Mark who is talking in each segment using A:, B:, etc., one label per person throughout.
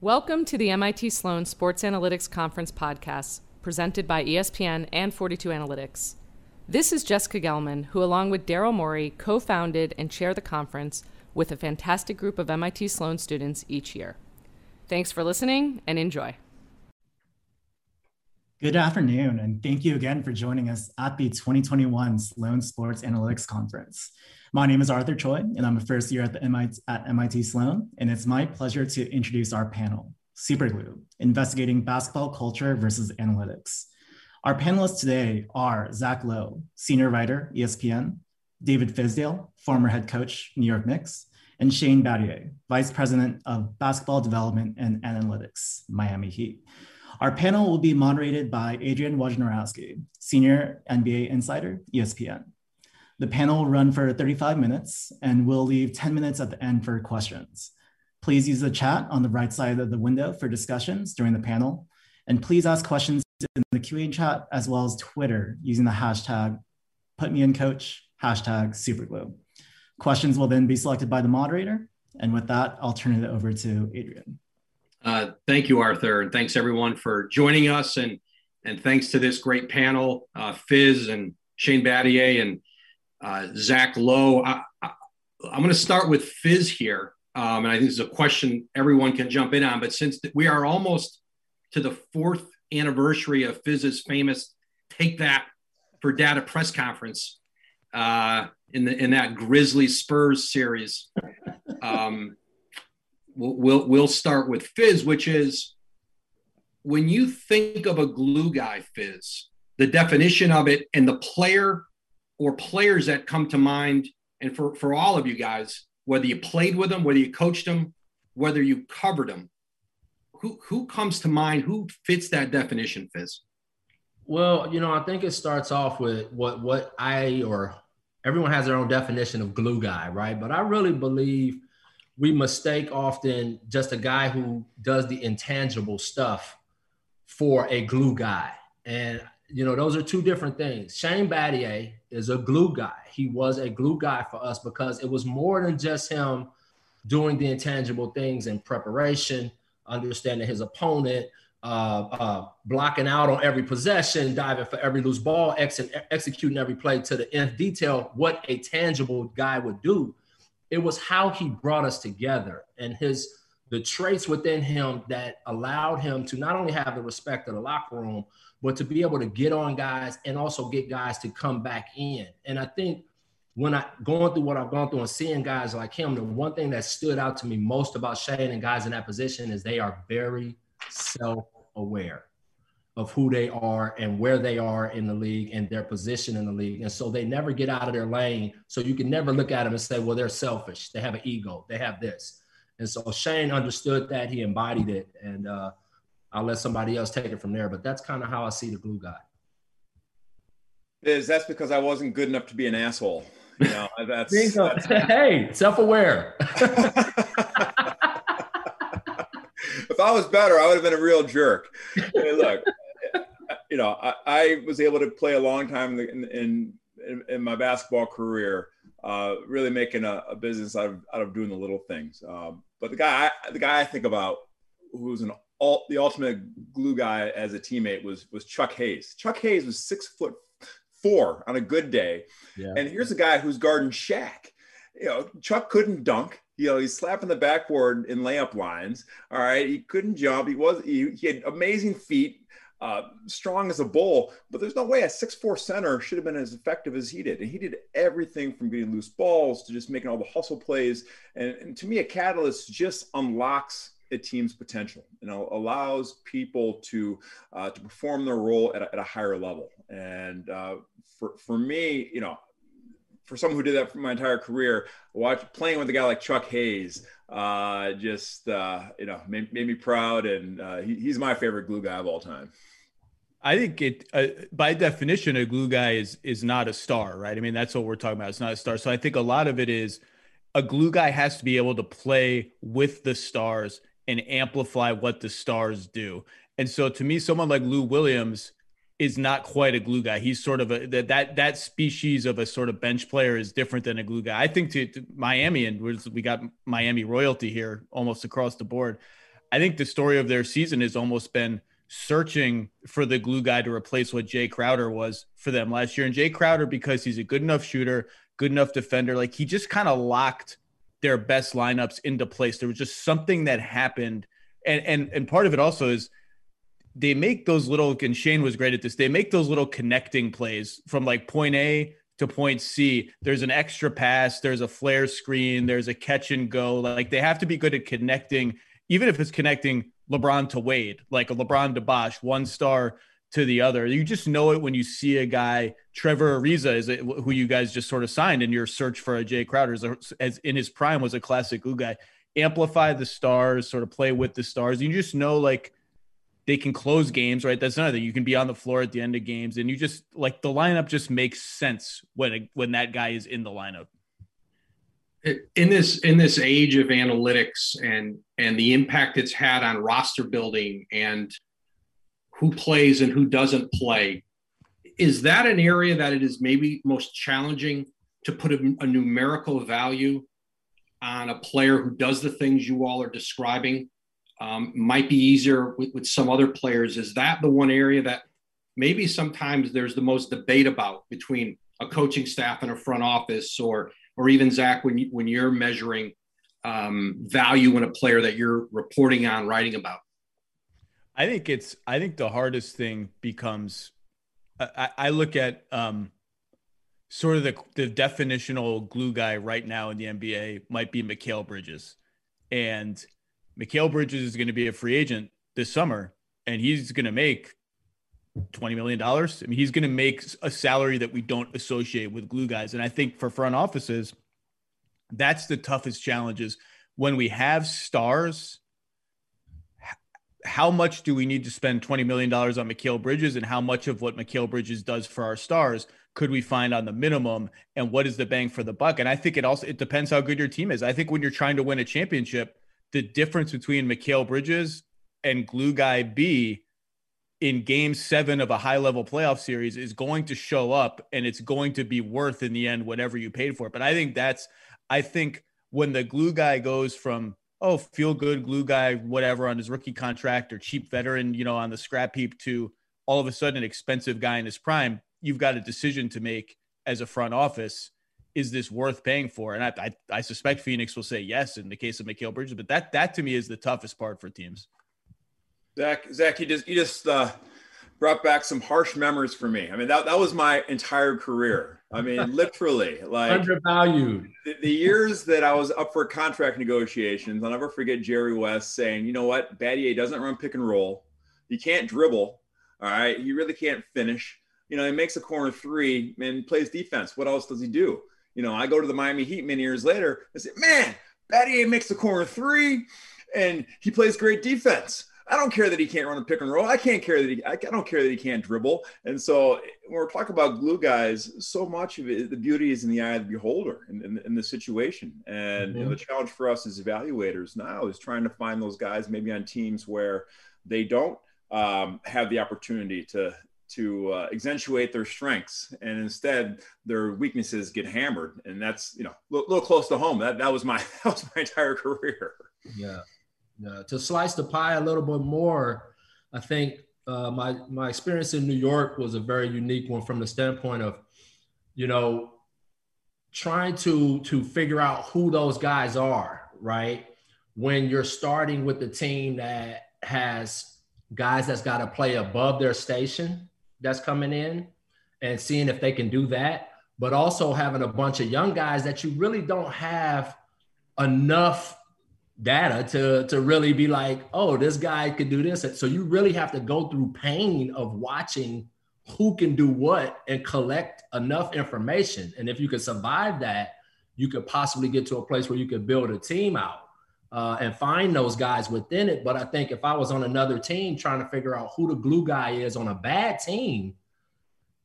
A: Welcome to the MIT Sloan Sports Analytics Conference podcast, presented by ESPN and 42 Analytics. This is Jessica Gelman, who, along with Daryl Morey, co founded and chair the conference with a fantastic group of MIT Sloan students each year. Thanks for listening and enjoy.
B: Good afternoon, and thank you again for joining us at the 2021 Sloan Sports Analytics Conference. My name is Arthur Choi, and I'm a first year at, the MIT, at MIT Sloan, and it's my pleasure to introduce our panel, Superglue, Investigating Basketball Culture versus Analytics. Our panelists today are Zach Lowe, Senior Writer, ESPN, David Fizdale, former head coach, New York Knicks, and Shane Battier, Vice President of Basketball Development and Analytics, Miami Heat. Our panel will be moderated by Adrian Wojnarowski, Senior NBA Insider, ESPN. The panel will run for 35 minutes and we'll leave 10 minutes at the end for questions. Please use the chat on the right side of the window for discussions during the panel. And please ask questions in the QA chat as well as Twitter using the hashtag putmeincoach, hashtag superglue. Questions will then be selected by the moderator. And with that, I'll turn it over to Adrian.
C: Uh, thank you, Arthur. And thanks everyone for joining us. And, and thanks to this great panel, uh, Fizz and Shane Battier and uh, Zach Lowe. I, am going to start with Fizz here. Um, and I think this is a question everyone can jump in on. But since we are almost to the fourth anniversary of Fizz's famous Take That for Data press conference uh, in, the, in that Grizzly Spurs series, um, we'll, we'll, start with Fizz, which is when you think of a glue guy, Fizz, the definition of it and the player or players that come to mind, and for, for all of you guys, whether you played with them, whether you coached them, whether you covered them, who, who comes to mind? Who fits that definition, Fizz?
D: Well, you know, I think it starts off with what what I or everyone has their own definition of glue guy, right? But I really believe we mistake often just a guy who does the intangible stuff for a glue guy. And you know, those are two different things. Shane Battier is a glue guy. He was a glue guy for us because it was more than just him doing the intangible things in preparation, understanding his opponent, uh, uh, blocking out on every possession, diving for every loose ball, ex- executing every play to the nth detail, what a tangible guy would do. It was how he brought us together and his the traits within him that allowed him to not only have the respect of the locker room, but to be able to get on guys and also get guys to come back in. And I think when I going through what I've gone through and seeing guys like him, the one thing that stood out to me most about Shane and guys in that position is they are very self-aware of who they are and where they are in the league and their position in the league. And so they never get out of their lane. So you can never look at them and say, well, they're selfish. They have an ego. They have this. And so Shane understood that. He embodied it. And uh, I'll let somebody else take it from there. But that's kind of how I see the glue guy.
E: Is that's because I wasn't good enough to be an asshole. You know, that's,
D: that's hey, self-aware. if
E: I was better, I would have been a real jerk. Hey, look, you know, I, I, was able to play a long time in in, in, in my basketball career, uh, really making a, a, business out of out of doing the little things. Um, but the guy, the guy I think about, who's an all, the ultimate glue guy as a teammate was was Chuck Hayes. Chuck Hayes was six foot four on a good day, yeah. and here's a guy who's guarding Shaq. You know, Chuck couldn't dunk. You know, he's slapping the backboard in layup lines. All right, he couldn't jump. He was he, he had amazing feet, uh, strong as a bull. But there's no way a six four center should have been as effective as he did. And he did everything from getting loose balls to just making all the hustle plays. And, and to me, a catalyst just unlocks a team's potential and allows people to uh, to perform their role at a, at a higher level. And uh, for for me, you know, for someone who did that for my entire career, watch playing with a guy like Chuck Hayes uh, just uh, you know made, made, me proud, and uh, he, he's my favorite glue guy of all time.
F: I think it, uh, by definition, a glue guy is is not a star, right? I mean, that's what we're talking about. It's not a star. So I think a lot of it is a glue guy has to be able to play with the stars and amplify what the stars do. And so to me, someone like Lou Williams is not quite a glue guy. He's sort of a that that that species of a sort of bench player is different than a glue guy. I think to, to Miami and we got Miami royalty here almost across the board. I think the story of their season has almost been searching for the glue guy to replace what Jay Crowder was for them last year. And Jay Crowder, because he's a good enough shooter, good enough defender, like he just kind of locked their best lineups into place. There was just something that happened. And and and part of it also is they make those little and Shane was great at this. They make those little connecting plays from like point A to point C. There's an extra pass, there's a flare screen, there's a catch and go. Like they have to be good at connecting, even if it's connecting LeBron to Wade, like a LeBron to Bosh, one star to the other. You just know it when you see a guy. Trevor Ariza is it, who you guys just sort of signed in your search for a Jay Crowder, as, as in his prime was a classic glue guy. Amplify the stars, sort of play with the stars. You just know like they can close games, right? That's another thing. You can be on the floor at the end of games, and you just like the lineup just makes sense when when that guy is in the lineup.
C: In this in this age of analytics and and the impact it's had on roster building and who plays and who doesn't play, is that an area that it is maybe most challenging to put a, a numerical value on a player who does the things you all are describing um, might be easier with, with some other players. Is that the one area that maybe sometimes there's the most debate about between a coaching staff and a front office, or or even Zach when you, when you're measuring um, value in a player that you're reporting on, writing about?
F: I think it's. I think the hardest thing becomes. I, I look at um, sort of the the definitional glue guy right now in the NBA might be Mikal Bridges, and Mikal Bridges is going to be a free agent this summer, and he's going to make $20 million. I mean, he's going to make a salary that we don't associate with glue guys. And I think for front offices, that's the toughest challenges when we have stars. How much do we need to spend $20 million on Mikal Bridges and how much of what Mikal Bridges does for our stars could we find on the minimum and what is the bang for the buck? And I think it also, it depends how good your team is. I think when you're trying to win a championship, the difference between Mikal Bridges and Glue Guy B in game seven of a high level playoff series is going to show up and it's going to be worth in the end whatever you paid for it. But I think that's, I think when the glue guy goes from, oh, feel good glue guy, whatever on his rookie contract or cheap veteran, you know, on the scrap heap to all of a sudden an expensive guy in his prime, you've got a decision to make as a front office is this worth paying for? And I, I, I, suspect Phoenix will say yes in the case of Mikal Bridges, but that that to me is the toughest part for teams.
E: Zach, Zach, you just you just uh, brought back some harsh memories for me. I mean, that that was my entire career. I mean, literally, like
D: undervalued.
E: The, the, years that I was up for contract negotiations, I'll never forget Jerry West saying, "You know what? Battier doesn't run pick and roll. He can't dribble. All right, he really can't finish." You know, he makes a corner three and plays defense. What else does he do? You know, I go to the Miami Heat many years later and say, man, Battier makes the corner three and he plays great defense. I don't care that he can't run a pick and roll. I can't care that he, I don't care that he can't dribble. And so when we're talking about glue guys, so much of it, the beauty is in the eye of the beholder in, in, in the situation. And mm-hmm. you know, the challenge for us as evaluators now is trying to find those guys maybe on teams where they don't um, have the opportunity to to uh, accentuate their strengths and instead their weaknesses get hammered and that's you know a little, close to home. That, that was my that was my entire career.
D: Yeah. Yeah. To slice the pie a little bit more i think uh, my my experience in new york was a very unique one from the standpoint of you know trying to to figure out who those guys are right? When you're starting with the team that has guys that's got to play above their station that's coming in and seeing if they can do that, but also having a bunch of young guys that you really don't have enough data to to really be like, oh, this guy could do this. So you really have to go through pain of watching who can do what and collect enough information. And if you could survive that, you could possibly get to a place where you could build a team out uh, and find those guys within it. But I think if I was on another team trying to figure out who the glue guy is on a bad team,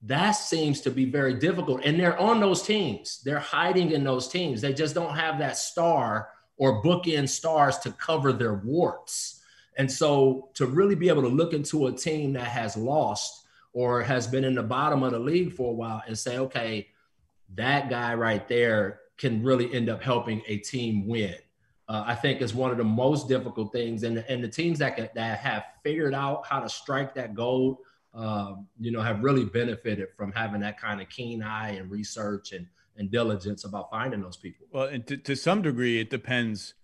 D: that seems to be very difficult. And they're on those teams, they're hiding in those teams. They just don't have that star or bookend stars to cover their warts. And so to really be able to look into a team that has lost or has been in the bottom of the league for a while and say, okay, that guy right there can really end up helping a team win uh, I think is one of the most difficult things. And, and the teams that, can, that have figured out how to strike that gold, um, you know, have really benefited from having that kind of keen eye and research and, and diligence about finding those people.
F: Well, and to, to some degree, it depends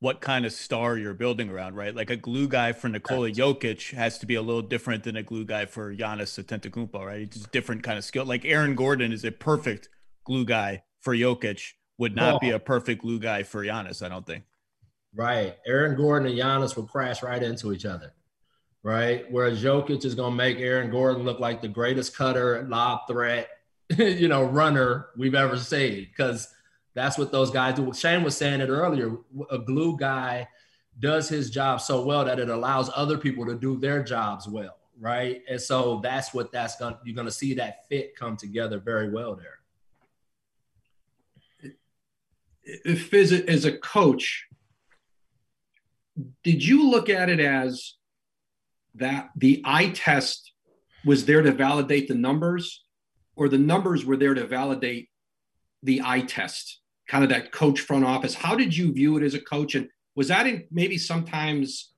F: what kind of star you're building around, right? Like a glue guy for Nikola Jokic has to be a little different than a glue guy for Giannis Antetokounmpo, right? It's just different kind of skill. Like Aaron Gordon is a perfect glue guy for Jokic, would not oh. be a perfect glue guy for Giannis, I don't think.
D: Right. Aaron Gordon and Giannis will crash right into each other. Right. Whereas Jokic is going to make Aaron Gordon look like the greatest cutter, lob threat, you know, runner we've ever seen. Because that's what those guys do. Shane was saying it earlier. A glue guy does his job so well that it allows other people to do their jobs well. Right. And so that's what that's going to, you're going to see that fit come together very well there.
C: If as a, as a coach, did you look at it as that the eye test was there to validate the numbers or the numbers were there to validate the eye test kind of that coach front office? How did you view it as a coach and was that in maybe sometimes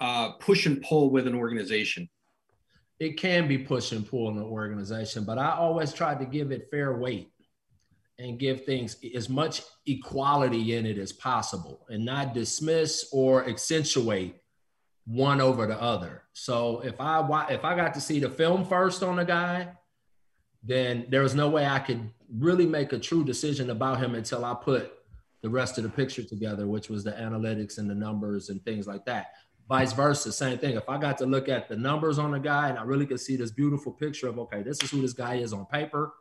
C: uh, push and pull with an organization?
D: It can be push and pull in an organization but i always tried to give it fair weight and give things as much equality in it as possible and not dismiss or accentuate one over the other. So if I if I got to see the film first on a guy, then there was no way I could really make a true decision about him until I put the rest of the picture together, which was the analytics and the numbers and things like that. Vice versa, same thing. If I got to look at the numbers on a guy and I really could see this beautiful picture of okay, this is who this guy is on paper,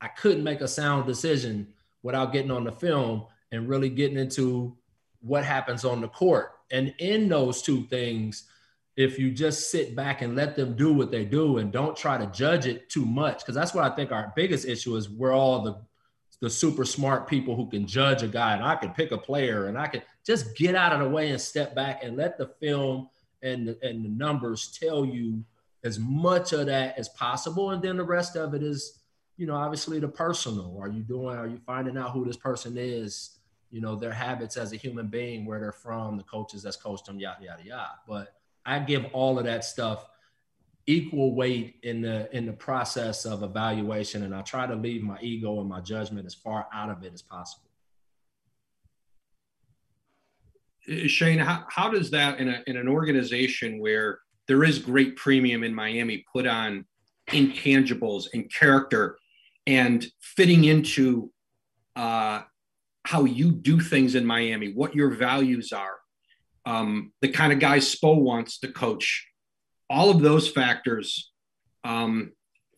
D: I couldn't make a sound decision without getting on the film and really getting into what happens on the court. And in those two things, if you just sit back and let them do what they do and don't try to judge it too much, because that's what I think our biggest issue is we're all the the super smart people who can judge a guy and I can pick a player and I can just get out of the way and step back and let the film and the, and the numbers tell you as much of that as possible. And then the rest of it is you know, obviously the personal. Are you doing, are you finding out who this person is? You know, their habits as a human being, where they're from, the coaches that's coached them, yada, yada, yada. But I give all of that stuff equal weight in the in the process of evaluation and I try to leave my ego and my judgment as far out of it as possible.
C: Uh, Shane, how, how does that in, a, in an organization where there is great premium in Miami put on intangibles and character and fitting into uh, how you do things in Miami, what your values are, um, the kind of guy Spo wants to coach, all of those factors, um,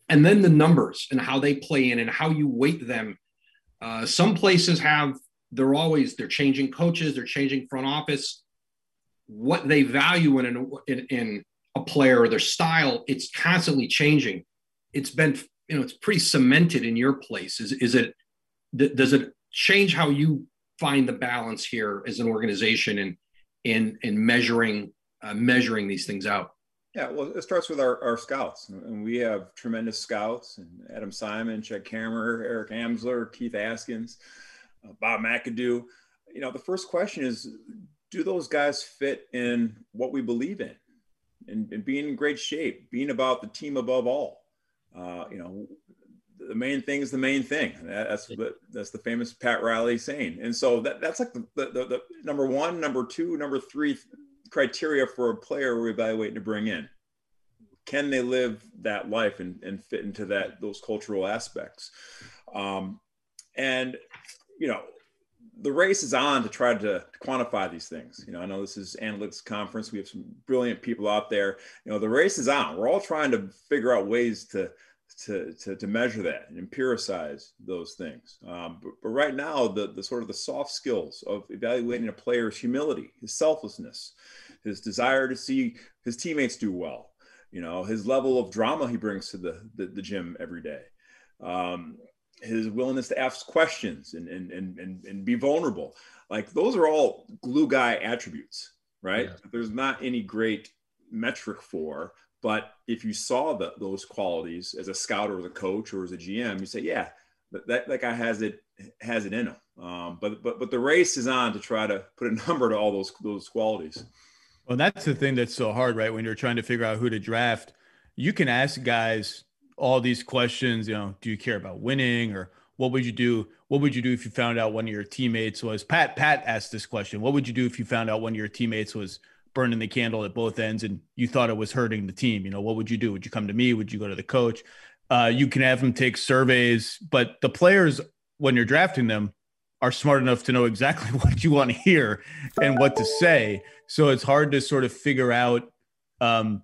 C: and then the numbers and how they play in and how you weight them. Uh, some places have they're always they're changing coaches, they're changing front office. What they value in an, in, in a player or their style, it's constantly changing. It's been you know it's pretty cemented in your place. Is is it does it change how you find the balance here as an organization and in in measuring uh, measuring these things out?
E: Yeah well it starts with our, our scouts. And we have tremendous scouts and adam simon Chet Kammerer eric amsler keith askins uh, bob mcadoo. You know the first question is do those guys fit in what we believe in? And, and being in great shape being about the team above all uh, you know, the main thing is the main thing. That's the, that's the famous Pat Riley saying. And so that, that's like the, the, the, number one, number two, number three criteria for a player we're evaluating to bring in. Can they live that life and, and fit into that those cultural aspects? Um, and you know, the race is on to try to quantify these things. You know, I know this is analytics conference. We have some brilliant people out there. You know, the race is on. We're all trying to figure out ways to to to, to measure that and empiricize those things. Um, but, but, right now, the the sort of the soft skills of evaluating a player's humility, his selflessness, his desire to see his teammates do well. You know, his level of drama he brings to the the, the gym every day. Um, his willingness to ask questions and, and, and, and, and be vulnerable. Like those are all glue guy attributes, right? Yeah. There's not any great metric for, but if you saw the, those qualities as a scout or as a coach or as a GM, you say, yeah, that, that, that guy has it, has it in him. Um, but but but the race is on to try to put a number to all those those qualities.
F: Well, that's the thing that's so hard, right? When you're trying to figure out who to draft, you can ask guys all these questions. You know, do you care about winning, or what would you do? What would you do if you found out one of your teammates was Pat? Pat asked this question. What would you do if you found out one of your teammates was burning the candle at both ends and you thought it was hurting the team? You know, what would you do? Would you come to me? Would you go to the coach? Uh, you can have them take surveys, but the players, when you're drafting them, are smart enough to know exactly what you want to hear and what to say. So it's hard to sort of figure out um,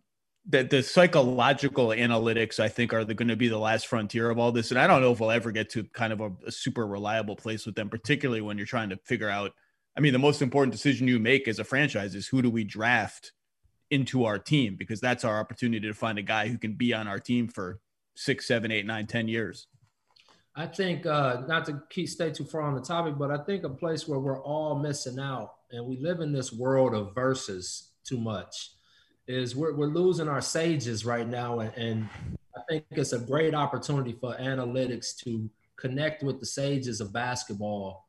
F: that the psychological analytics, I think, are going to be the last frontier of all this. And I don't know if we'll ever get to kind of a, a super reliable place with them, particularly when you're trying to figure out. I mean, the most important decision you make as a franchise is who do we draft into our team because that's our opportunity to find a guy who can be on our team for six, seven, eight, nine, ten years.
D: I think uh, not to keep stay too far on the topic, but I think a place where we're all missing out, and we live in this world of verses too much, is we're, we're losing our sages right now, and, I think it's a great opportunity for analytics to connect with the sages of basketball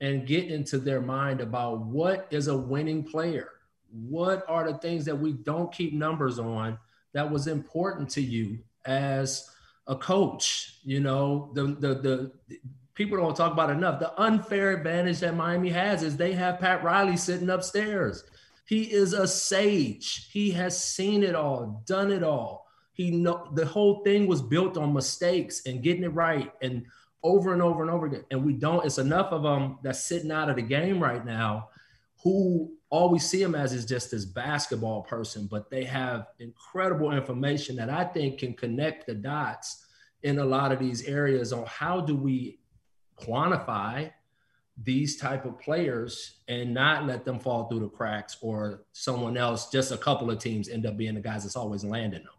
D: and get into their mind about what is a winning player. What are the things that we don't keep numbers on that was important to you as a coach. You know, the, the the people don't talk about enough. The unfair advantage that Miami has is they have Pat Riley sitting upstairs. He is a sage. He has seen it all, done it all. He know the whole thing was built on mistakes and getting it right and over and over and over again. And we don't, it's enough of them that's sitting out of the game right now who all we see them as is just this basketball person, but they have incredible information that I think can connect the dots in a lot of these areas on how do we quantify these type of players and not let them fall through the cracks or someone else, just a couple of teams end up being the guys that's always landing them.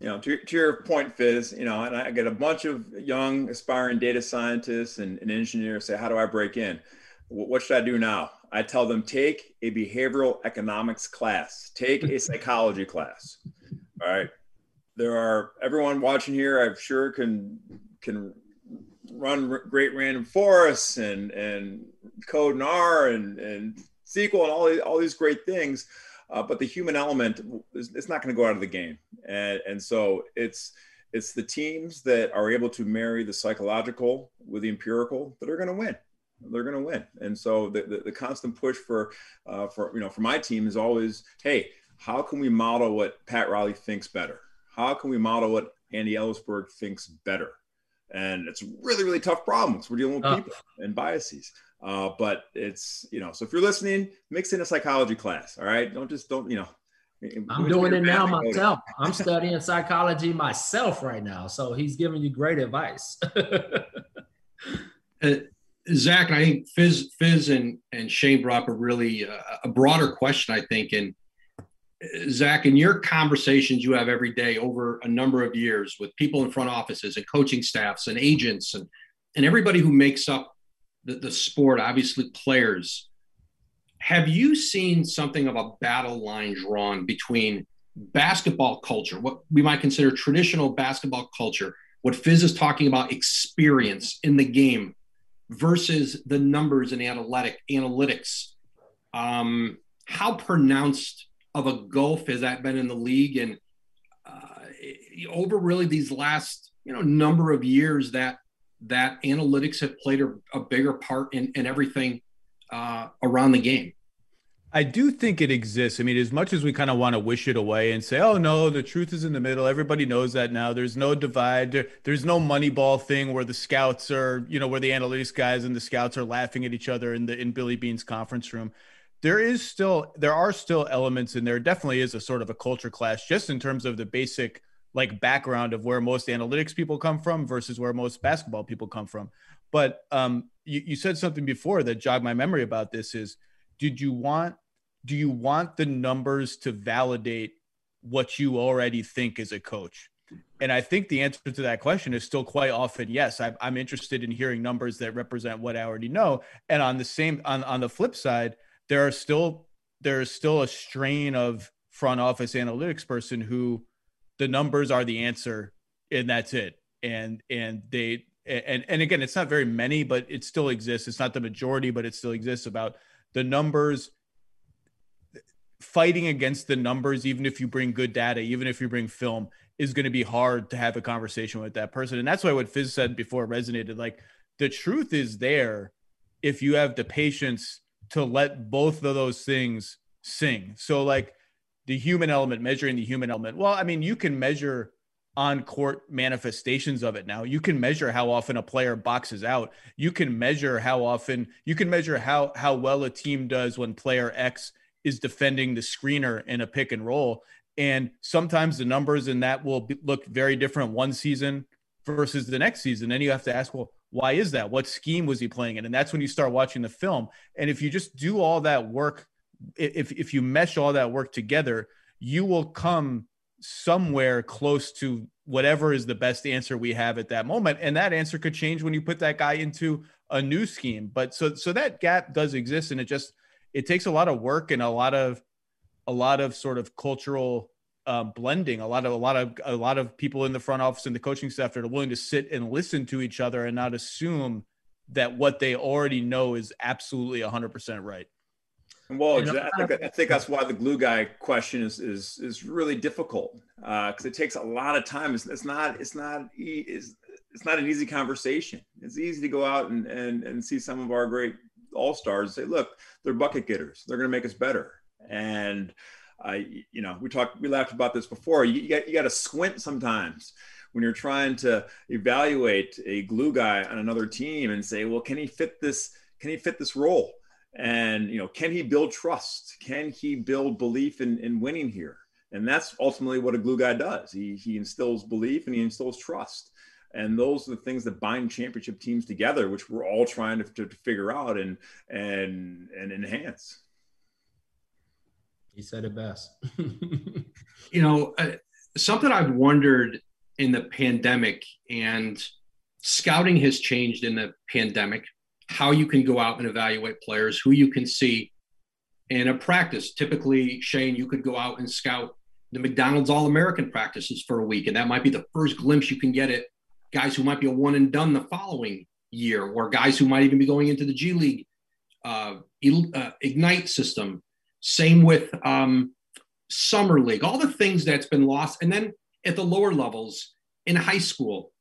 E: You know, to, to your point, Fizz, you know, and I get a bunch of young aspiring data scientists and, and engineers say, how do I break in? What should I do now? I tell them take a behavioral economics class, take a psychology class. All right. There are everyone watching here, I'm sure can can run great random forests and and code in R and and SQL and all these all these great things. Uh, but the human element is it's not going to go out of the game, and and so it's it's the teams that are able to marry the psychological with the empirical that are going to win they're going to win. And so the, the, the constant push for, uh, for, you know, for my team is always, Hey, how can we model what Pat Riley thinks better? How can we model what Andy Elisburg thinks better? And it's really, really tough problems. We're dealing with oh. people and biases. Uh, but it's, you know, so if you're listening, mix in a psychology class. All right. Don't just, don't, you know,
D: I'm doing it now myself. I'm studying psychology myself right now. So he's giving you great advice.
C: uh, Zach, I think Fizz, Fizz and, and Shane brought up a really uh, a broader question, I think. And Zach, in your conversations you have every day over a number of years with people in front offices and coaching staffs and agents and, and everybody who makes up the, the sport, obviously players, have you seen something of a battle line drawn between basketball culture, what we might consider traditional basketball culture, what Fizz is talking about, experience in the game versus the numbers and analytic analytics. Um, how pronounced of a gulf has that been in the league, and uh, over really these last you know number of years that that analytics have played a, a bigger part in, in everything uh, around the game.
F: I do think it exists. I mean, as much as we kind of want to wish it away and say, "Oh no, the truth is in the middle." Everybody knows that now. There's no divide. There, there's no Moneyball thing where the scouts are, you know, where the analytics guys and the scouts are laughing at each other in the in Billy Beane's conference room. There is still, there are still elements, and there definitely is a sort of a culture clash, just in terms of the basic like background of where most analytics people come from versus where most basketball people come from. But um, you, you said something before that jogged my memory about this. Is did you want do you want the numbers to validate what you already think as a coach? And I think the answer to that question is still quite often yes. I, am interested in hearing numbers that represent what I already know. And on the same on on the flip side, there are still there is still a strain of front office analytics person who the numbers are the answer and that's it. And and they and and again, it's not very many, but it still exists. It's not the majority, but it still exists about the numbers fighting against the numbers, even if you bring good data, even if you bring film, is going to be hard to have a conversation with that person. And that's why what Fizz said before resonated. Like the truth is there if you have the patience to let both of those things sing. So, like the human element, measuring the human element. Well, I mean, you can measure on court manifestations of it now. You can measure how often a player boxes out. You can measure how often you can measure how how well a team does when player X is defending the screener in a pick and roll. And sometimes the numbers in that will be, look very different one season versus the next season. Then you have to ask, well, why is that? What scheme was he playing in? And that's when you start watching the film. And if you just do all that work, if if you mesh all that work together, you will come somewhere close to whatever is the best answer we have at that moment. And that answer could change when you put that guy into a new scheme. But so so that gap does exist, and it just it takes a lot of work and a lot of a lot of sort of cultural um, blending. A lot of a lot of a lot of people in the front office and the coaching staff that are willing to sit and listen to each other and not assume that what they already know is absolutely 100% right.
E: Well, I think, I think that's why the glue guy question is is is really difficult because uh, it takes a lot of time. It's, it's not it's not it's, it's not an easy conversation. It's easy to go out and and, and see some of our great all stars and say, look, they're bucket getters. They're going to make us better. And I, you know, we talked, we laughed about this before. You, you got, you got to squint sometimes when you're trying to evaluate a glue guy on another team and say, well, can he fit this? Can he fit this role? And you know, can he build trust? Can he build belief in, in winning here? And that's ultimately what a glue guy does. He he instills belief and he instills trust. And those are the things that bind championship teams together, which we're all trying to, to, to figure out and and and enhance.
D: He said it best.
C: you know, uh, something I've wondered in the pandemic and scouting has changed in the pandemic, how you can go out and evaluate players, who you can see in a practice. Typically, Shane, you could go out and scout the McDonald's All American practices for a week, and that might be the first glimpse you can get at guys who might be a one and done the following year, or guys who might even be going into the G League uh, uh, Ignite system same with um, summer league, all the things that's been lost. And then at the lower levels in high school,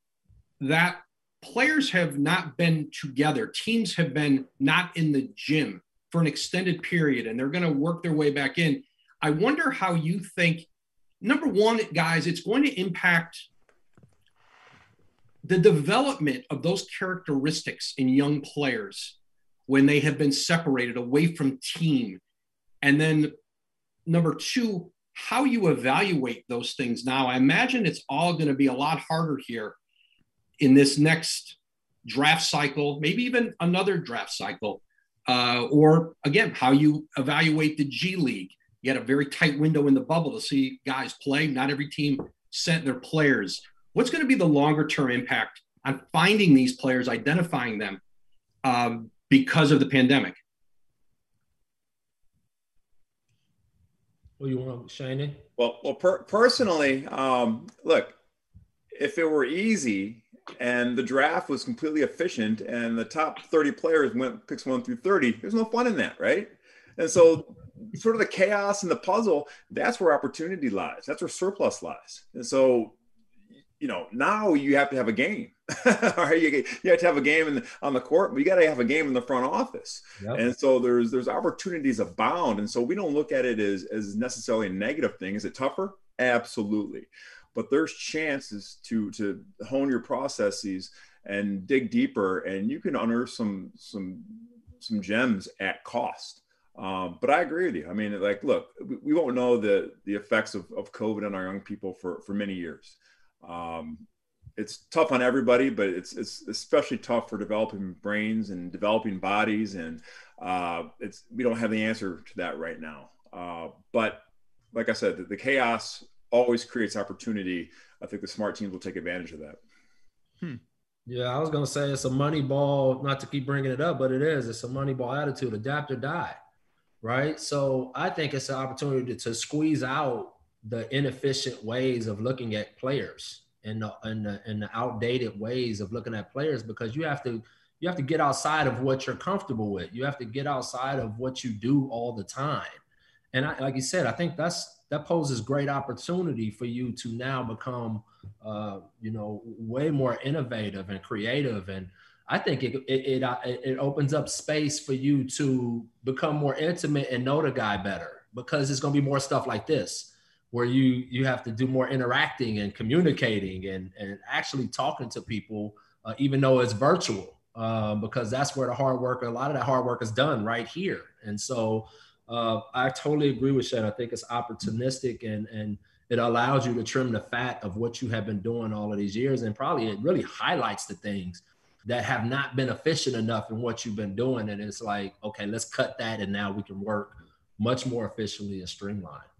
C: that players have not been together. Teams have been not in the gym for an extended period and they're going to work their way back in. I wonder how you think, number one, guys, it's going to impact the development of those characteristics in young players when they have been separated away from team and then number two, how you evaluate those things now. I imagine it's all going to be a lot harder here in this next draft cycle, maybe even another draft cycle. Uh, or again, how you evaluate the G League. You had a very tight window in the bubble to see guys play. Not every team sent their players. What's going to be the longer term impact on finding these players, identifying them um, because of the pandemic?
D: What you want, Shiny?
E: Well, well, per- personally, um, look, if it were easy and the draft was completely efficient and the top 30 players went picks one through 30, there's no fun in that, right? And so, sort of the chaos and the puzzle, that's where opportunity lies. That's where surplus lies. And so, you know, now you have to have a game. All right, you, you have to have a game in the, on the court, but you got to have a game in the front office. Yep. And so there's there's opportunities abound, and so we don't look at it as as necessarily a negative thing. Is it tougher? Absolutely, but there's chances to to hone your processes and dig deeper, and you can unearth some some some gems at cost. Um, but I agree with you. I mean, like, look, we, we won't know the the effects of, of COVID on our young people for for many years. Um, it's tough on everybody, but it's it's especially tough for developing brains and developing bodies, and uh, it's we don't have the answer to that right now. Uh, but like I said, the, the, chaos always creates opportunity. I think the smart teams will take advantage of that.
D: Hmm. Yeah, I was gonna say it's a Moneyball. Not to keep bringing it up, but it is. It's a Moneyball attitude. Adapt or die, right? So I think it's an opportunity to, to squeeze out the inefficient ways of looking at players and the, and the, the outdated ways of looking at players because you have to you have to get outside of what you're comfortable with. You have to get outside of what you do all the time. And I, like you said, I think that's that poses great opportunity for you to now become, uh, you know, way more innovative and creative. And I think it, it, it, it opens up space for you to become more intimate and know the guy better because it's going to be more stuff like this where you you have to do more interacting and communicating and and actually talking to people uh, even though it's virtual um, because that's where the hard work a lot of that hard work is done right here and so uh, I totally agree with Shed. I think it's opportunistic and and it allows you to trim the fat of what you have been doing all of these years, and probably it really highlights the things that have not been efficient enough in what you've been doing. And it's like, okay, let's cut that, and now we can work much more efficiently and streamlined.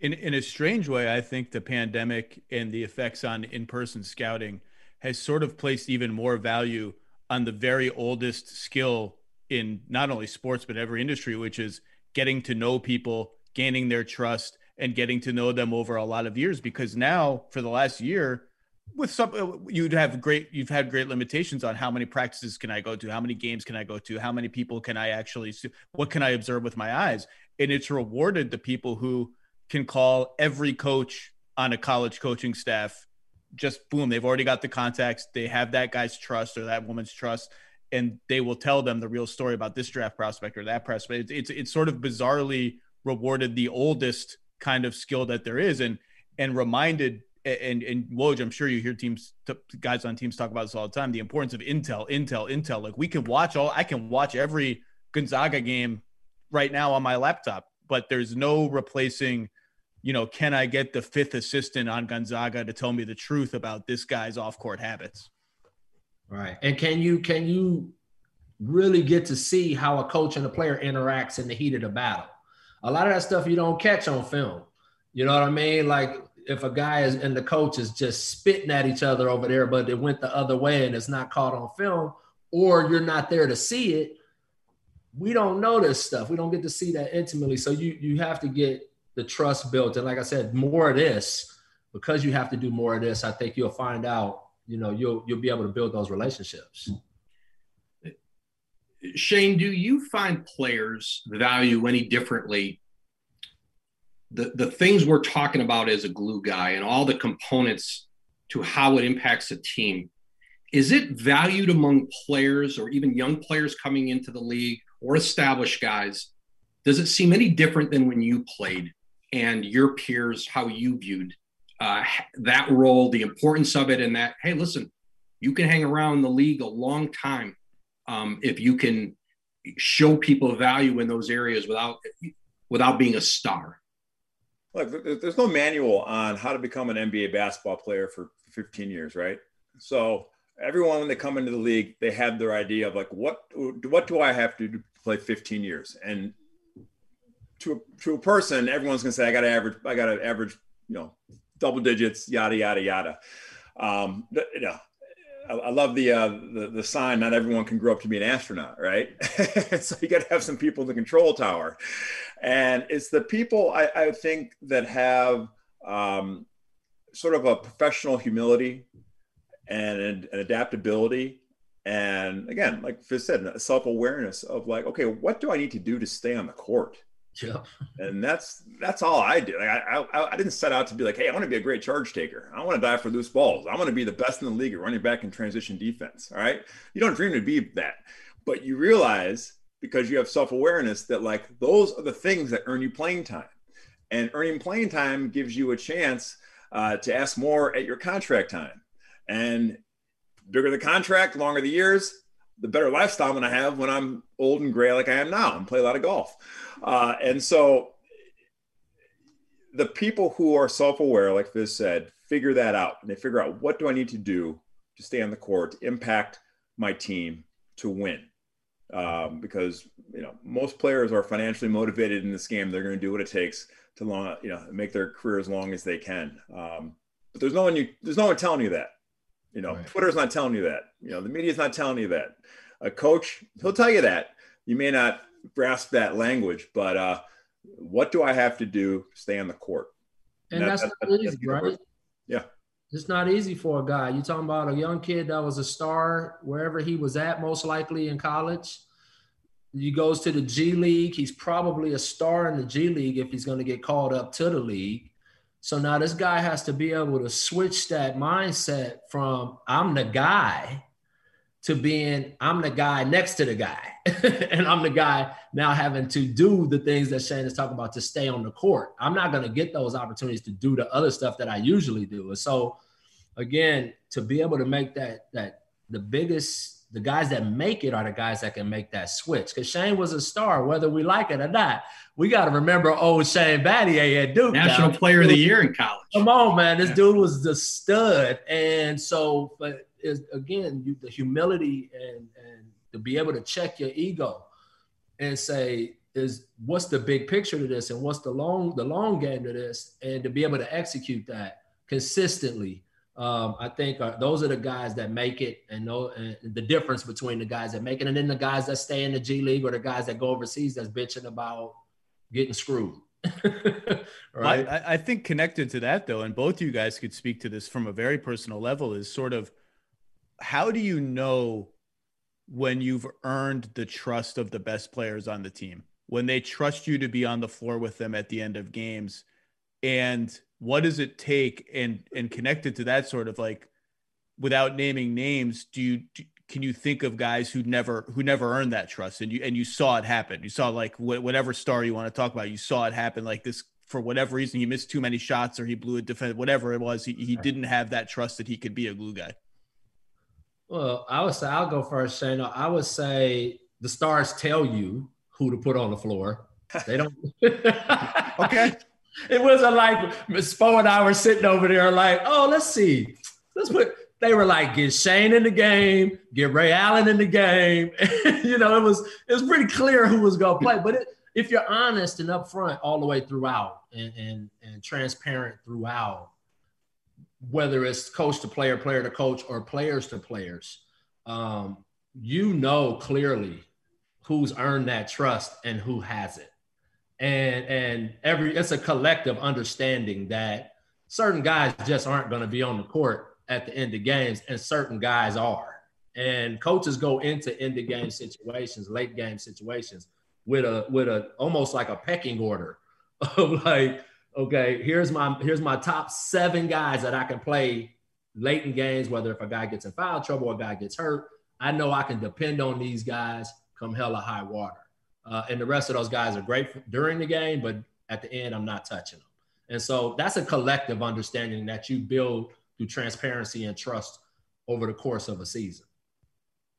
F: In in a strange way, I think the pandemic and the effects on in-person scouting has sort of placed even more value on the very oldest skill in not only sports but every industry, which is getting to know people, gaining their trust, and getting to know them over a lot of years. Because now, for the last year, with some you'd have great you've had great limitations on how many practices can i go to how many games can i go to how many people can i actually see what can i observe with my eyes and it's rewarded the people who can call every coach on a college coaching staff just boom they've already got the contacts they have that guy's trust or that woman's trust and they will tell them the real story about this draft prospect or that prospect. It's, it's it's, sort of bizarrely rewarded the oldest kind of skill that there is, and and reminded and and Woj, I'm sure you hear teams guys on teams talk about this all the time. The importance of intel, intel, intel. Like we can watch all. I can watch every Gonzaga game right now on my laptop, but there's no replacing. You know, can I get the fifth assistant on Gonzaga to tell me the truth about this guy's off court habits?
D: Right. And can you can you really get to see how a coach and a player interacts in the heat of the battle? A lot of that stuff you don't catch on film. You know what I mean? Like if a guy is and the coach is just spitting at each other over there, but it went the other way and it's not caught on film, or you're not there to see it, we don't know this stuff. We don't get to see that intimately. So you you have to get the trust built. And like I said, more of this, because you have to do more of this, I think you'll find out you know you'll you'll be able to build those relationships.
C: Shane do you find players value any differently the the things we're talking about as a glue guy and all the components to how it impacts a team? Is it valued among players or even young players coming into the league or established guys? Does it seem any different than when you played and your peers how you viewed uh, that role, the importance of it, and that hey, listen, you can hang around the league a long time um, if you can show people value in those areas without without being a star.
E: Look, there's no manual on how to become an NBA basketball player for 15 years, right? So everyone when they come into the league, they have their idea of like what what do I have to do to play 15 years? And to a, to a person, everyone's gonna say I got to average I got to average you know double digits, yada yada yada. Um, you know, I, I love the, uh, the the sign. Not everyone can grow up to be an astronaut, right? so you got to have some people in the control tower, and it's the people I, I think that have um, sort of a professional humility and an adaptability and again like Fizz said self-awareness of like okay what do i need to do to stay on the court
D: yeah.
E: And that's that's all I do. Like I, I I didn't set out to be like, hey, I want to be a great charge taker. I want to die for loose balls. I want to be the best in the league at running back in transition defense. All right. You don't dream to be that, but you realize because you have self-awareness that like those are the things that earn you playing time. And earning playing time gives you a chance uh, to ask more at your contract time. And bigger the contract, longer the years, the better lifestyle I'm to have when I'm old and gray like I am now and play a lot of golf. Uh, and so the people who are self-aware, like Fizz said, figure that out and they figure out what do I need to do to stay on the court, to impact my team to win. Um, because you know most players are financially motivated in this game. They're going to do what it takes to long, you know, make their career as long as they can. Um, but there's no one you there's no one telling you that. You know, right. Twitter's not telling you that. You know, the media's not telling you that. A coach, he'll tell you that. You may not grasp that language, but uh, what do I have to do to stay on the court?
D: And, and that's, that's, that's, that's right?
E: Yeah.
D: It's not easy for a guy. You're talking about a young kid that was a star wherever he was at, most likely in college. He goes to the G League. He's probably a star in the G League if he's going to get called up to the league. So now this guy has to be able to switch that mindset from I'm the guy to being I'm the guy next to the guy. and I'm the guy now having to do the things that Shane is talking about to stay on the court. I'm not going to get those opportunities to do the other stuff that I usually do. And so again, to be able to make that that the biggest the guys that make it are the guys that can make that switch. Because Shane was a star, whether we like it or not. We got to remember old Shane Battier at Duke.
C: National
D: now.
C: Player of the Year in college.
D: Come on, man. This yeah. dude was the stud. And so, but is again, you, the humility and and to be able to check your ego and say, is what's the big picture to this and what's the long the long game to this, and to be able to execute that consistently. Um, I think are, those are the guys that make it, and, know, and the difference between the guys that make it, and then the guys that stay in the G League or the guys that go overseas that's bitching about getting screwed.
F: right. I, I, think connected to that though, and both you guys could speak to this from a very personal level, is sort of how do you know when you've earned the trust of the best players on the team? When they trust you to be on the floor with them at the end of games? And what does it take and and connected to that sort of like without naming names, do you do, can you think of guys who never who never earned that trust and you and you saw it happen? You saw like wh- whatever star you want to talk about, you saw it happen like this for whatever reason he missed too many shots or he blew a defense whatever it was he, he didn't have that trust that he could be a glue guy
D: well, I would say I'll go first, Shane. I would say the stars tell you who to put on the floor. They don't.
F: okay.
D: It wasn't like Miss Spo and I were sitting over there like, oh, let's see, let's put. They were like, get Shane in the game, get Ray Allen in the game. you know, it was it was pretty clear who was going to play. But it, if you're honest and upfront all the way throughout and, and and transparent throughout, whether it's coach to player, player to coach, or players to players, um, you know clearly who's earned that trust and who hasn't. And and every it's a collective understanding that certain guys just aren't going to be on the court at the end of games, and certain guys are. And coaches go into end of game situations, late game situations with a with a almost like a pecking order of like okay, here's my here's my top seven guys that I can play late in games, whether if a guy gets in foul trouble or a guy gets hurt. I know I can depend on these guys come hell or high water. Uh, and the rest of those guys are great during the game, but at the end, I'm not touching them. And so that's a collective understanding that you build through transparency and trust over the course of a season.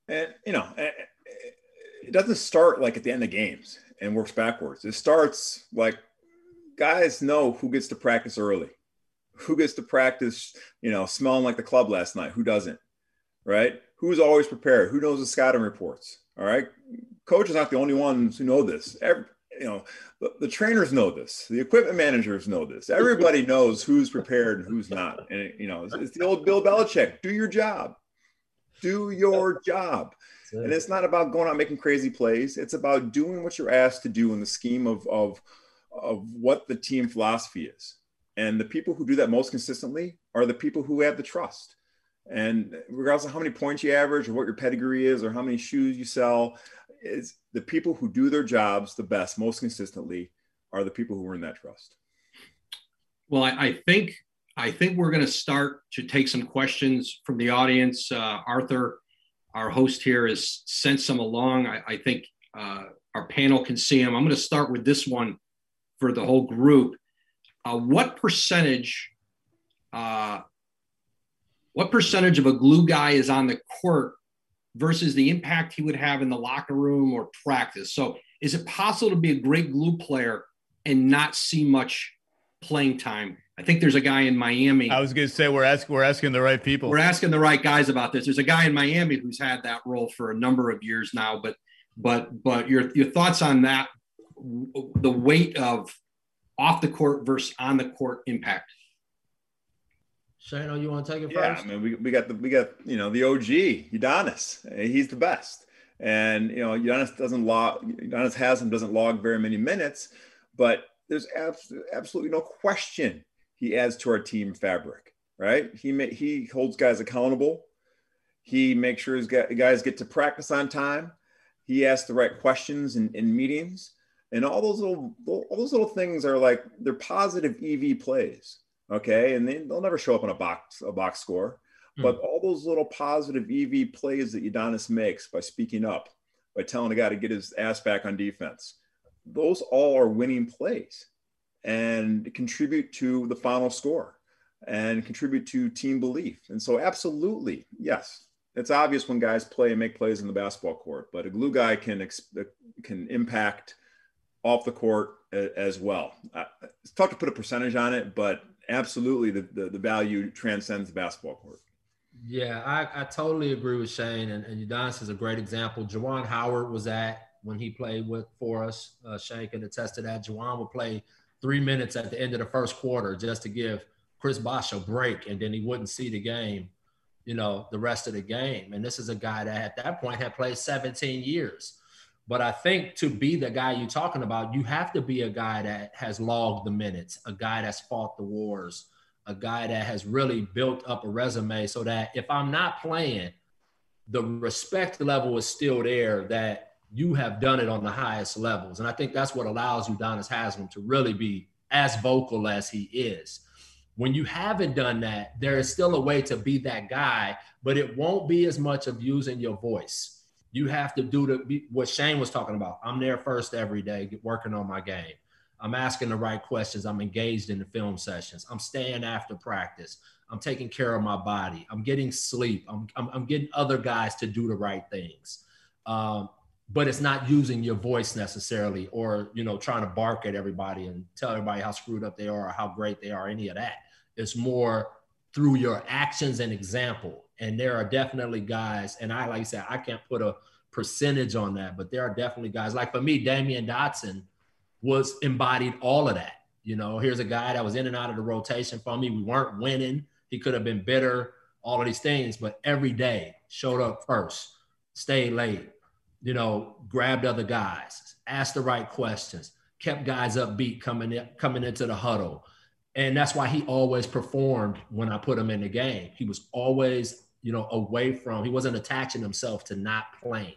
E: And, you know, it doesn't start like at the end of games and works backwards. It starts like guys know who gets to practice early, who gets to practice, you know, smelling like the club last night, who doesn't, right? Who's always prepared? Who knows the scouting reports? All right. Coaches are not the only ones who know this. Every, you know, the, the, trainers know this. The equipment managers know this. Everybody knows who's prepared and who's not. And, it, you know, it's, it's the old Bill Belichick do your job. Do your job. And it's not about going out making crazy plays. It's about doing what you're asked to do in the scheme of, of of what the team philosophy is. And the people who do that most consistently are the people who have the trust. And regardless of how many points you average or what your pedigree is or how many shoes you sell, is the people who do their jobs the best, most consistently, are the people who earn that trust.
C: Well, I, I think I think we're going to start to take some questions from the audience. Uh, Arthur, our host here, has sent some along. I, I think uh, our panel can see them. I'm going to start with this one for the whole group, uh, what percentage, uh, what percentage of a glue guy is on the court versus the impact he would have in the locker room or practice? So, is it possible to be a great glue player and not see much playing time? I think there's a guy in Miami.
F: I was going to say we're asking we're asking the right people.
C: We're asking the right guys about this. There's a guy in Miami who's had that role for a number of years now, but but but your your thoughts on that the weight of off the court versus on the court impact.
D: Shano, you want to take it
E: yeah,
D: first?
E: I mean, we, we got the we got you know the OG Udonis. He's the best, and you know Udonis doesn't log. Udonis has him doesn't log very many minutes, but there's absolutely absolutely no question he adds to our team fabric. right? He ma- he holds guys accountable. He makes sure his guys get to practice on time. He asks the right questions in, in meetings, and all those little all those little things are like they're positive EV plays. Okay, and they, they'll never show up on a box a box score, hmm. but all those little positive EV plays that Udonis makes by speaking up, by telling a guy to get his ass back on defense, those all are winning plays and contribute to the final score and contribute to team belief. And so, absolutely, yes, it's obvious when guys play and make plays in the basketball court, but a glue guy can can impact off the court as well. It's tough to put a percentage on it, but absolutely, the the, the value transcends the basketball court.
D: Yeah, I, I totally agree with Shane, and, and Udonis is a great example. Juwan Howard was at when he played with for us. Uh, Shane can attest to that. Juwan would play three minutes at the end of the first quarter just to give Chris Bosh a break, and then he wouldn't see the game, you know, the rest of the game. And this is a guy that at that point had played 17 years. But I think to be the guy you're talking about, you have to be a guy that has logged the minutes, a guy that's fought the wars, a guy that has really built up a resume so that if I'm not playing, the respect level is still there that you have done it on the highest levels. And I think that's what allows Udonis Haslem to really be as vocal as he is. When you haven't done that, there is still a way to be that guy, but it won't be as much of using your voice. You have to do the what Shane was talking about. I'm there first every day, working on my game. I'm asking the right questions. I'm engaged in the film sessions. I'm staying after practice. I'm taking care of my body. I'm getting sleep. I'm, I'm, I'm getting other guys to do the right things. Um, but it's not using your voice necessarily or you know trying to bark at everybody and tell everybody how screwed up they are or how great they are any of that it's more through your actions and example and there are definitely guys and i like i said i can't put a percentage on that but there are definitely guys like for me damyean dotson was embodied all of that you know here's a guy that was in and out of the rotation for me we weren't winning he could have been bitter all of these things but every day showed up first stayed late you know, grabbed other guys, asked the right questions, kept guys upbeat coming in, coming into the huddle. And that's why he always performed when I put him in the game. He was always, you know, away from, he wasn't attaching himself to not playing.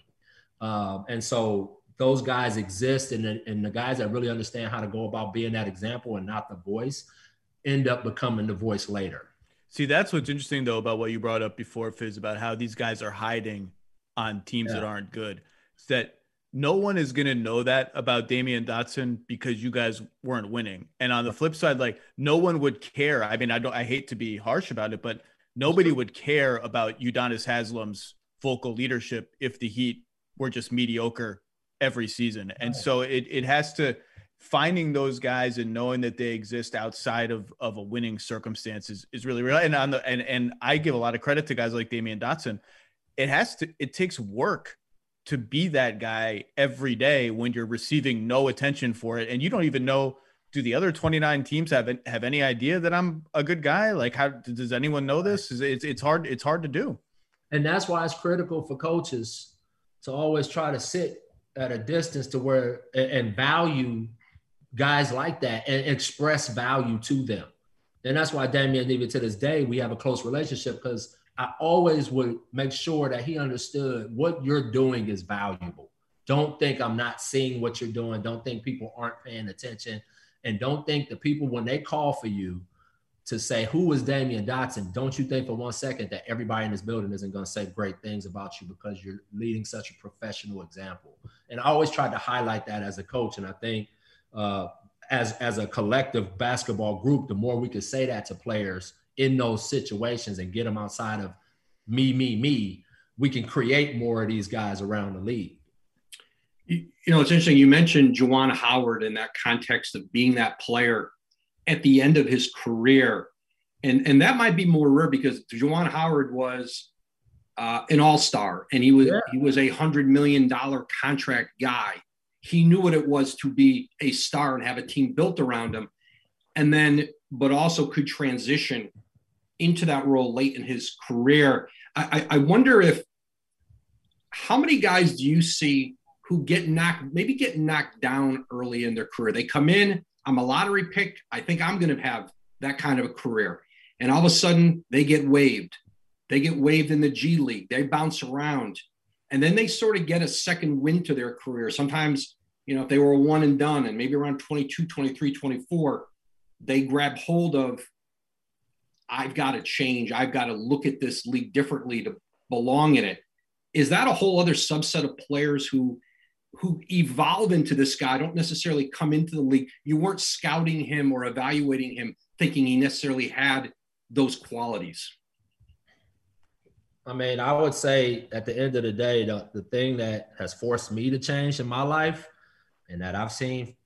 D: Um, and so those guys exist. And, and the guys that really understand how to go about being that example and not the voice end up becoming the voice later.
F: See, that's what's interesting though about what you brought up before, Fizz, about how these guys are hiding on teams yeah. that aren't good that no one is going to know that about Damyean Dotson because you guys weren't winning. And on the flip side, like no one would care. I mean, I don't, I hate to be harsh about it, but nobody would care about Udonis Haslem's vocal leadership if the Heat were just mediocre every season. And so it, it has to finding those guys and knowing that they exist outside of, of a winning circumstances is really real. And on the, and, and I give a lot of credit to guys like Damyean Dotson. It has to, it takes work to be that guy every day when you're receiving no attention for it and you don't even know do the other 29 teams have have any idea that I'm a good guy like how does anyone know this it's it's hard it's hard to do
D: and that's why it's critical for coaches to always try to sit at a distance to where and value guys like that and express value to them and that's why Damyean even to this day we have a close relationship because I always would make sure that he understood what you're doing is valuable. Don't think I'm not seeing what you're doing. Don't think people aren't paying attention. And don't think the people, when they call for you to say, Who is Damyean Dotson? Don't you think for one second that everybody in this building isn't going to say great things about you because you're leading such a professional example. And I always tried to highlight that as a coach. And I think uh, as, as a collective basketball group, the more we could say that to players, in those situations and get them outside of me, me, me, we can create more of these guys around the league.
C: You, you know, it's interesting. You mentioned Juwan Howard in that context of being that player at the end of his career. And, and that might be more rare because Juwan Howard was uh, an all-star and he was yeah. he was a hundred million dollar contract guy. He knew what it was to be a star and have a team built around him. And then, but also could transition into that role late in his career. I, I wonder if how many guys do you see who get knocked, maybe get knocked down early in their career? They come in, I'm a lottery pick. I think I'm going to have that kind of a career. and all of a sudden they get waived. They get waived in the G League. They bounce around, and then they sort of get a second wind to their career. Sometimes, you know, if they were one and done, and maybe around 22, 23, 24, they grab hold of I've got to change. I've got to look at this league differently to belong in it. Is that a whole other subset of players who who evolve into this guy don't necessarily come into the league? You weren't scouting him or evaluating him thinking he necessarily had those qualities.
D: I mean, I would say at the end of the day, the, the thing that has forced me to change in my life and that I've seen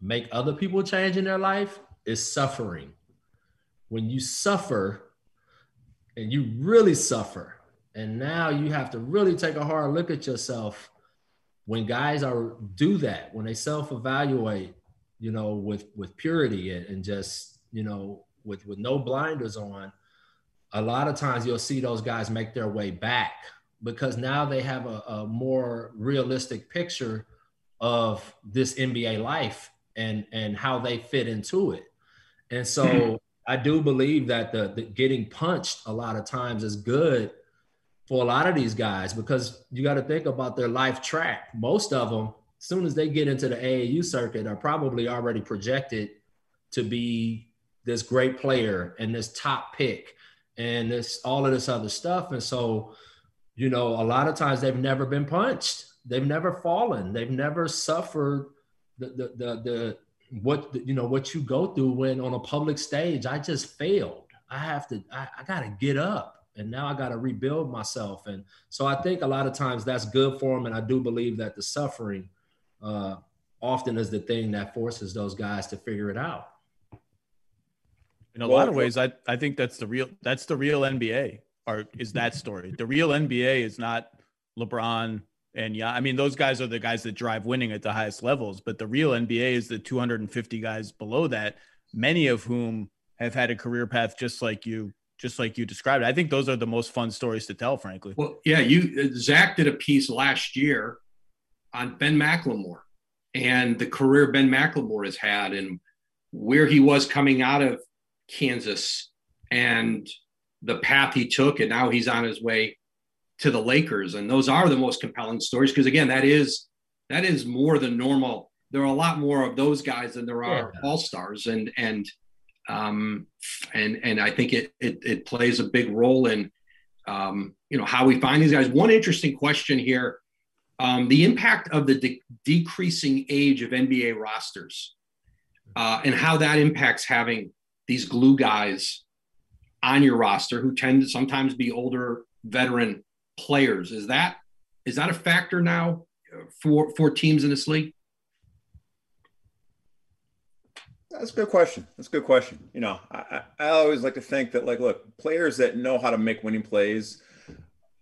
D: make other people change in their life is suffering. When you suffer and you really suffer, and now you have to really take a hard look at yourself when guys are do that, when they self-evaluate, you know, with with purity and, and just, you know, with with no blinders on, a lot of times you'll see those guys make their way back because now they have a, a more realistic picture of this NBA life and and how they fit into it. And so mm-hmm. I do believe that the, the getting punched a lot of times is good for a lot of these guys because you got to think about their life track. Most of them, as soon as they get into the AAU circuit, are probably already projected to be this great player and this top pick and this all of this other stuff. And so, you know, a lot of times they've never been punched. They've never fallen. They've never suffered the the the, the what you know what you go through when on a public stage i just failed i have to i, I got to get up and now i got to rebuild myself. And so i think a lot of times that's good for them and i do believe that the suffering uh, often is the thing that forces those guys to figure it out.
F: In a well, lot of ways I, I think that's the real that's the real nba or is that story. The real nba is not lebron and yeah, I mean, those guys are the guys that drive winning at the highest levels, but the real NBA is the 250 guys below that, many of whom have had a career path just like you, just like you described. I think those are the most fun stories to tell, frankly.
C: Well, yeah, you Zach did a piece last year on Ben McLemore and the career Ben McLemore has had and where he was coming out of Kansas and the path he took, and now he's on his way to the Lakers, and those are the most compelling stories because again, that is that is more than normal. There are a lot more of those guys than there are yeah. all stars, and and um, and and I think it, it it plays a big role in um, you know how we find these guys. One interesting question here: um, the impact of the de- decreasing age of NBA rosters, uh, and how that impacts having these glue guys on your roster who tend to sometimes be older veteran players. Is that is that a factor now for for teams in this league?
E: That's a good question. That's a good question. You know, I, I always like to think that like, look, players that know how to make winning plays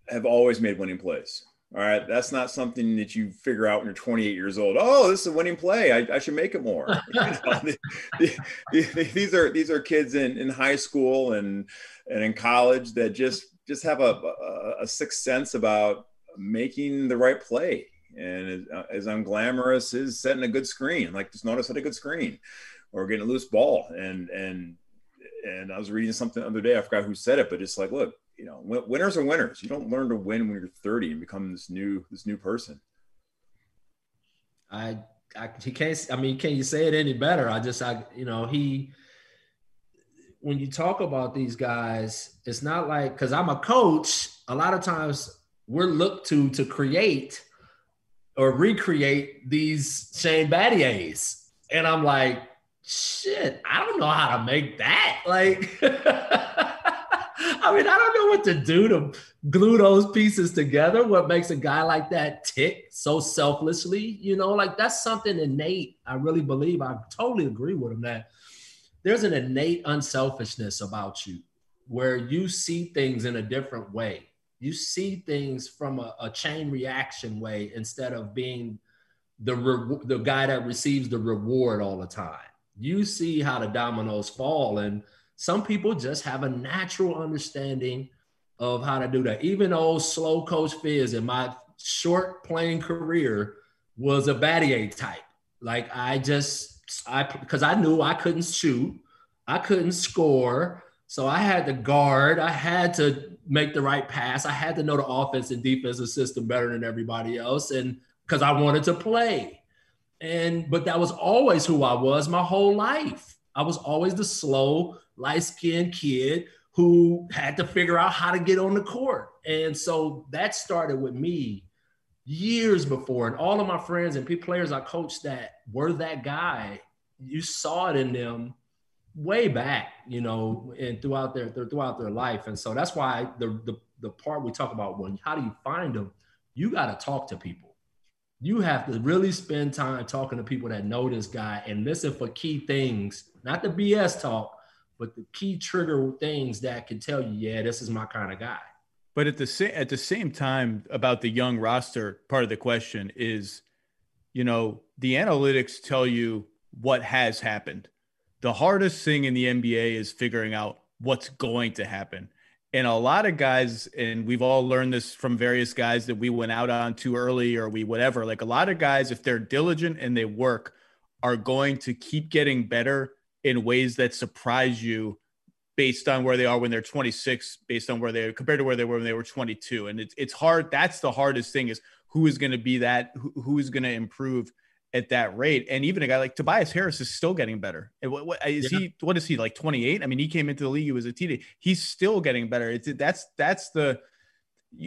E: have always made winning plays. All right, that's not something that you figure out when you're 28 years old. Oh, this is a winning play. I, I should make it more. you know, the, the, the, these are these are kids in, in high school and and in college that just just have a, a, a sixth sense about making the right play and as, as unglamorous as setting a good screen like just notice at a good screen or getting a loose ball. And and and i was reading something the other day i forgot who said it but it's like look you know winners are winners. You don't learn to win when you're 30 and become this new this new person.
D: I i he can't i mean can you say it any better? I just i you know he when you talk about these guys, it's not like because I'm a coach. A lot of times we're looked to to create or recreate these Shane Battiers, and I'm like, shit, I don't know how to make that. Like, I mean, I don't know what to do to glue those pieces together. What makes a guy like that tick so selflessly? You know, like that's something innate. I really believe. I totally agree with him that there's an innate unselfishness about you where you see things in a different way. You see things from a, a chain reaction way instead of being the, re- the guy that receives the reward all the time. You see how the dominoes fall, and some people just have a natural understanding of how to do that. Even old slow coach Fizz in my short playing career was a Battier type. Like I just I because I knew I couldn't shoot, I couldn't score. So I had to guard, I had to make the right pass, I had to know the offense and defensive system better than everybody else. And because I wanted to play. And but that was always who I was my whole life. I was always the slow, light-skinned kid who had to figure out how to get on the court. And so that started with me years before. And all of my friends and players I coached that were that guy. You saw it in them way back, you know, and throughout their, throughout their life. And so that's why the the, the part we talk about when how do you find them? You got to talk to people. You have to really spend time talking to people that know this guy and listen for key things, not the BS talk, but the key trigger things that can tell you, yeah, this is my kind of guy.
F: But at the same at the same time, about the young roster, part of the question is, you know, the analytics tell you what has happened. The hardest thing in the NBA is figuring out what's going to happen. And a lot of guys, and we've all learned this from various guys that we went out on too early or we whatever. Like a lot of guys, if they're diligent and they work, are going to keep getting better in ways that surprise you based on where they are when they're 26, based on where they compared to where they were when they were 22. And it's it's hard. That's the hardest thing is who is going to be that who, who is going to improve at that rate. And even a guy like Tobias Harris is still getting better. What, what is yeah. he? What is he like? 28? I mean, he came into the league. He was a TD. He's still getting better. It's that's that's the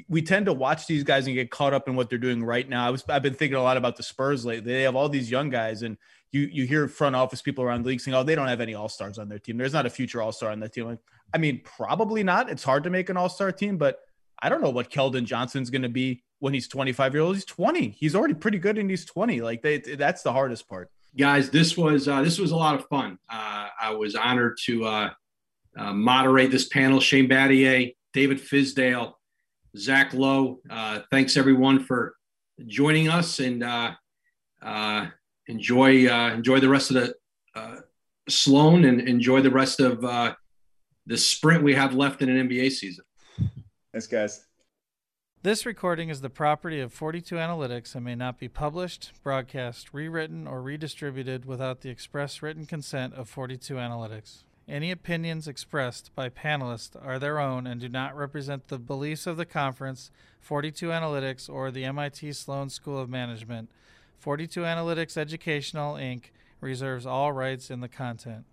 F: we tend to watch these guys and get caught up in what they're doing right now. I was I've been thinking a lot about the Spurs lately. They have all these young guys, and you you hear front office people around the league saying, "Oh, they don't have any all stars on their team. There's not a future all star on that team." Like, I mean, probably not. It's hard to make an all star team, but I don't know what Keldon Johnson's going to be when he's 25 years old. He's 20. He's already pretty good, and he's 20. Like they, that's the hardest part.
C: Guys, this was uh, this was a lot of fun. Uh, I was honored to uh, uh moderate this panel. Shane Battier, David Fizdale, Zach Lowe. Uh, thanks everyone for joining us, and uh, enjoy enjoy the rest of the Sloan, and enjoy the rest of the sprint we have left in an NBA season.
E: Thanks, guys.
G: This recording is the property of 42 Analytics and may not be published, broadcast, rewritten, or redistributed without the express written consent of 42 Analytics. Any opinions expressed by panelists are their own and do not represent the beliefs of the conference, 42 Analytics, or the MIT Sloan School of Management. 42 Analytics Educational, Inc. reserves all rights in the content.